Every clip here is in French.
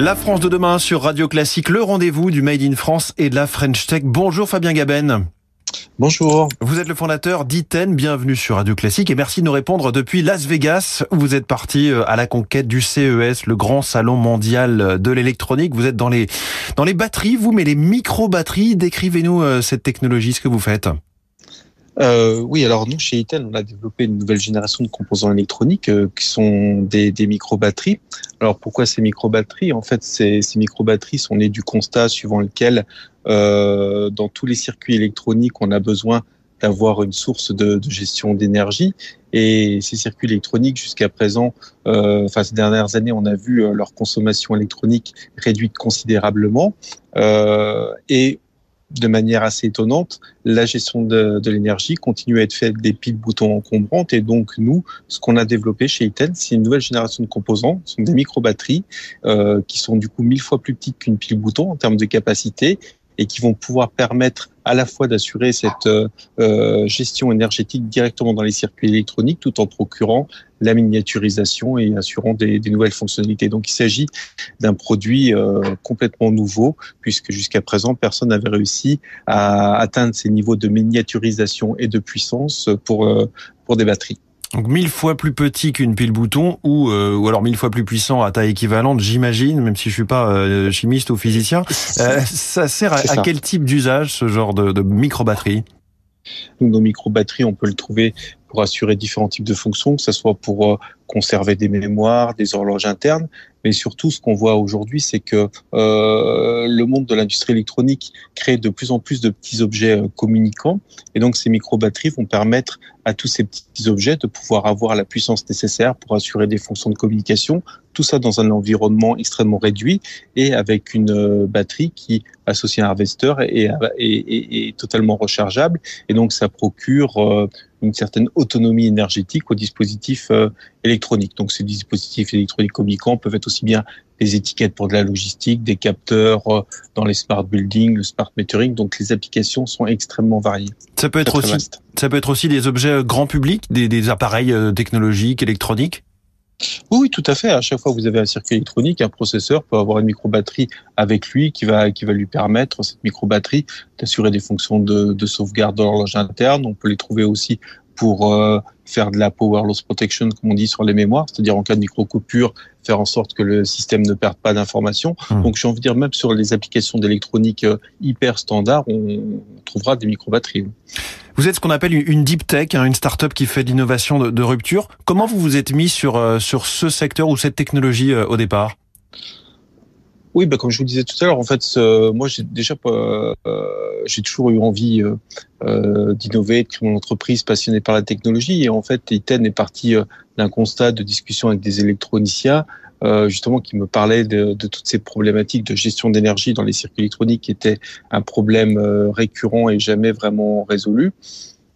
La France de demain sur Radio Classique, le rendez-vous du Made in France et de la French Tech. Bonjour Fabien Gaben. Bonjour. Vous êtes le fondateur d'Iten, bienvenue sur Radio Classique et merci de nous répondre depuis Las Vegas où vous êtes parti euh, à la conquête du CES, le grand salon mondial de l'électronique. Vous êtes dans les, dans les batteries, vous, mais les micro-batteries. Décrivez-nous euh, cette technologie, ce que vous faites. Euh, oui, alors nous, chez Itel, on a développé une nouvelle génération de composants électroniques euh, qui sont des, des micro-batteries. Alors pourquoi ces micro-batteries? En fait, ces, ces micro-batteries sont nées du constat suivant lequel, euh, dans tous les circuits électroniques, on a besoin d'avoir une source de, de gestion d'énergie. Et ces circuits électroniques, jusqu'à présent, euh, enfin ces dernières années, on a vu euh, leur consommation électronique réduite considérablement. Euh, et de manière assez étonnante, la gestion de, l'énergie continue à être faite des piles boutons encombrantes. Et donc, nous, ce qu'on a développé chez Eaton, c'est une nouvelle génération de composants. Ce sont des micro-batteries euh, qui sont du coup mille fois plus petites qu'une pile bouton en termes de capacité et qui vont pouvoir permettre à la fois d'assurer cette euh, gestion énergétique directement dans les circuits électroniques tout en procurant la miniaturisation et assurant des, nouvelles fonctionnalités. Donc il s'agit d'un produit euh, complètement nouveau puisque jusqu'à présent personne n'avait réussi à atteindre ces niveaux de miniaturisation et de puissance pour, euh, pour des batteries. Donc mille fois plus petit qu'une pile bouton ou euh, ou alors mille fois plus puissant à taille équivalente, j'imagine, même si je suis pas euh, chimiste ou physicien. Euh, ça sert à, à, quel type d'usage ce genre de, de micro-batterie? Nos micro-batteries, on peut le trouver pour assurer différents types de fonctions, que ce soit pour euh, conserver des mémoires, des horloges internes, mais surtout ce qu'on voit aujourd'hui, c'est que euh, le monde de l'industrie électronique crée de plus en plus de petits objets euh, communicants, et donc ces micro-batteries vont permettre à tous ces petits objets de pouvoir avoir la puissance nécessaire pour assurer des fonctions de communication, tout ça dans un environnement extrêmement réduit et avec une batterie qui, associée à un harvester, est, totalement rechargeable, et donc ça procure une certaine autonomie énergétique aux dispositifs euh, électroniques. Donc ces dispositifs électroniques communicants peuvent être aussi bien des étiquettes pour de la logistique, des capteurs euh, dans les smart buildings, le smart metering. Donc les applications sont extrêmement variées. Ça peut être aussi, vaste. ça peut être aussi des objets grand public, des, des appareils euh, technologiques, électroniques? Oui, tout à fait. À chaque fois que vous avez un circuit électronique, un processeur peut avoir une micro-batterie avec lui qui va, qui va lui permettre, cette micro-batterie, d'assurer des fonctions de, de sauvegarde de l'horloge interne. On peut les trouver aussi pour euh, faire de la power loss protection, comme on dit sur les mémoires, c'est-à-dire en cas de micro-coupure, faire en sorte que le système ne perde pas d'informations. Mmh. Donc, j'ai envie de dire, même sur les applications d'électronique euh, hyper standard, on trouvera des micro-batteries. Vous êtes ce qu'on appelle une deep tech, hein, une start-up qui fait de l'innovation de, rupture. Comment vous vous êtes mis sur, euh, sur ce secteur ou cette technologie euh, au départ? Oui, bah, comme je vous disais tout à l'heure, en fait, moi, j'ai déjà euh, j'ai toujours eu envie d'innover, de créer mon entreprise passionnée par la technologie. Et en fait, Iten est parti d'un constat de discussion avec des électroniciens, justement, qui me parlaient de, toutes ces problématiques de gestion d'énergie dans les circuits électroniques, qui étaient un problème récurrent et jamais vraiment résolu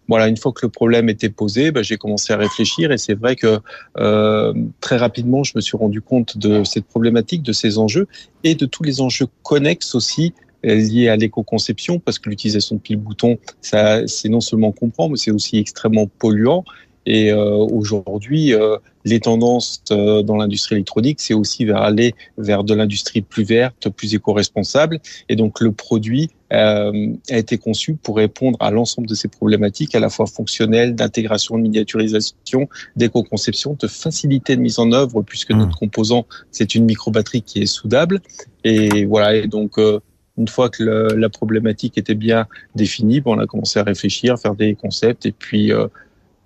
voilà, une fois que le problème était posé, ben, j'ai commencé à réfléchir et c'est vrai que euh, très rapidement, je me suis rendu compte de cette problématique, de ces enjeux et de tous les enjeux connexes aussi euh, liés à l'éco-conception, parce que l'utilisation de pile-bouton, c'est non seulement comprend, mais c'est aussi extrêmement polluant. Et euh, aujourd'hui, euh, les tendances euh, dans l'industrie électronique, c'est aussi vers aller vers de l'industrie plus verte, plus éco-responsable. Et donc le produit euh, a été conçu pour répondre à l'ensemble de ces problématiques, à la fois fonctionnelles, d'intégration, de miniaturisation, d'éco-conception, de facilité de mise en œuvre, puisque mmh. notre composant, c'est une micro-batterie qui est soudable. Et voilà, et donc... Euh, une fois que le, la problématique était bien définie, bon, on a commencé à réfléchir, faire des concepts et puis euh,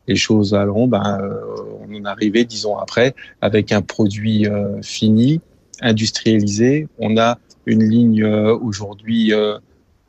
les choses allant, ben, euh, on en arrivait dix ans après avec un produit euh, fini, industrialisé. On a une ligne euh, aujourd'hui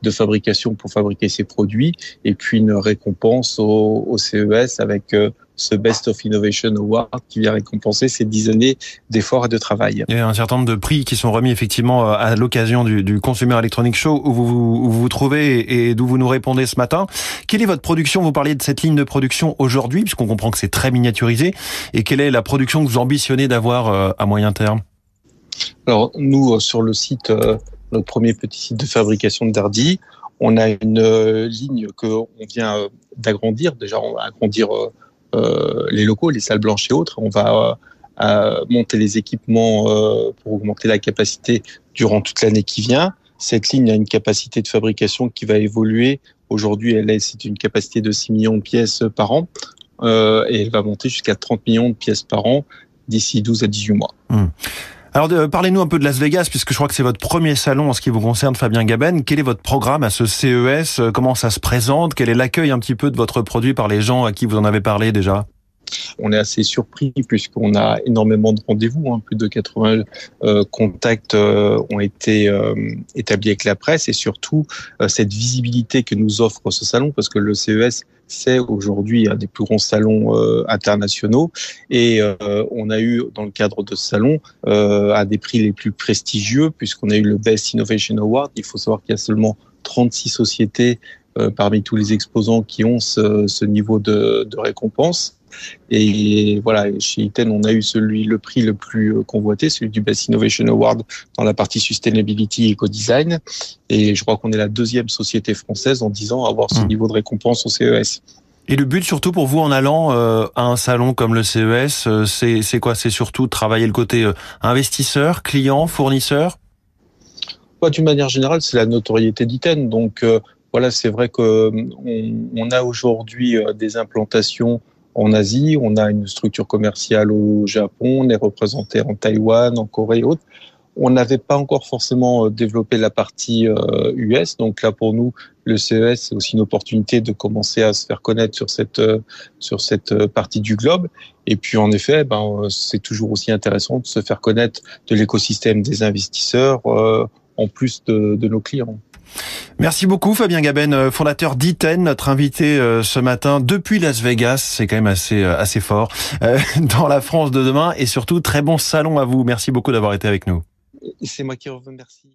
de fabrication pour fabriquer ces produits et puis une récompense au, au CES avec ce Best of Innovation Award qui vient récompenser ces dix années d'efforts et de travail. Il y a un certain nombre de prix qui sont remis effectivement euh, à l'occasion du, du, Consumer Electronic Show où vous où vous, vous trouvez et d'où vous nous répondez ce matin. Quelle est votre production? Vous parliez de cette ligne de production aujourd'hui, puisqu'on comprend que c'est très miniaturisé. Et quelle est la production que vous ambitionnez d'avoir euh, à moyen terme? Alors nous, euh, sur le site, notre premier petit site de fabrication de Dardy, on a une ligne qu'on vient d'agrandir. Déjà, on va agrandir euh, les locaux, les salles blanches et autres. On va monter les équipements pour augmenter la capacité durant toute l'année qui vient. Cette ligne a une capacité de fabrication qui va évoluer. Aujourd'hui, elle est, c'est une capacité de 6 millions de pièces par an. Euh, et elle va monter jusqu'à 30 millions de pièces par an d'ici 12 à 18 mois. Hmm. Alors parlez-nous un peu de Las Vegas, puisque je crois que c'est votre premier salon en ce qui vous concerne, Fabien Gaben. Quel est votre programme à ce CES Comment ça se présente? Quel est l'accueil un petit peu de votre produit par les gens à qui vous en avez parlé déjà? On est assez surpris puisqu'on a énormément de rendez-vous, hein. plus de 80 euh, contacts euh, ont été euh, établis avec la presse et surtout cette visibilité que nous offre ce salon parce que le CES c'est aujourd'hui un des plus grands salons internationaux et on a eu dans le cadre de ce salon un des prix les plus prestigieux puisqu'on a eu le Best Innovation Award. Il faut savoir qu'il y a seulement 36 sociétés parmi tous les exposants qui ont ce, niveau de récompense. Et voilà, chez Iten, on a eu celui, le prix le plus euh, convoité, celui du Best Innovation Award dans la partie Sustainability et Co-Design. Et je crois qu'on est la deuxième société française en 10 ans à avoir ce mmh. niveau de récompense au CES. Et le but surtout pour vous en allant euh, à un salon comme le CES, euh, c'est quoi? C'est surtout travailler le côté investisseur, client, fournisseur? D'une manière générale, c'est la notoriété d'Iten. Donc voilà, c'est vrai que on a aujourd'hui des implantations en Asie, on a une structure commerciale au Japon, on est représenté en Taïwan, en Corée et autres. On n'avait pas encore forcément euh, développé la partie US, euh, donc là pour nous, le CES c'est aussi une opportunité de commencer à se faire connaître sur cette euh, sur cette partie du globe. Et puis en effet, ben c'est toujours aussi intéressant de se faire connaître de l'écosystème des investisseurs en plus de, de nos clients. Merci beaucoup Fabien Gaben, euh, fondateur d'Iten, notre invité euh, ce matin depuis Las Vegas. C'est quand même assez euh, assez fort dans la France de demain et surtout très bon salon à vous. Merci beaucoup d'avoir été avec nous. C'est moi qui vous remercie.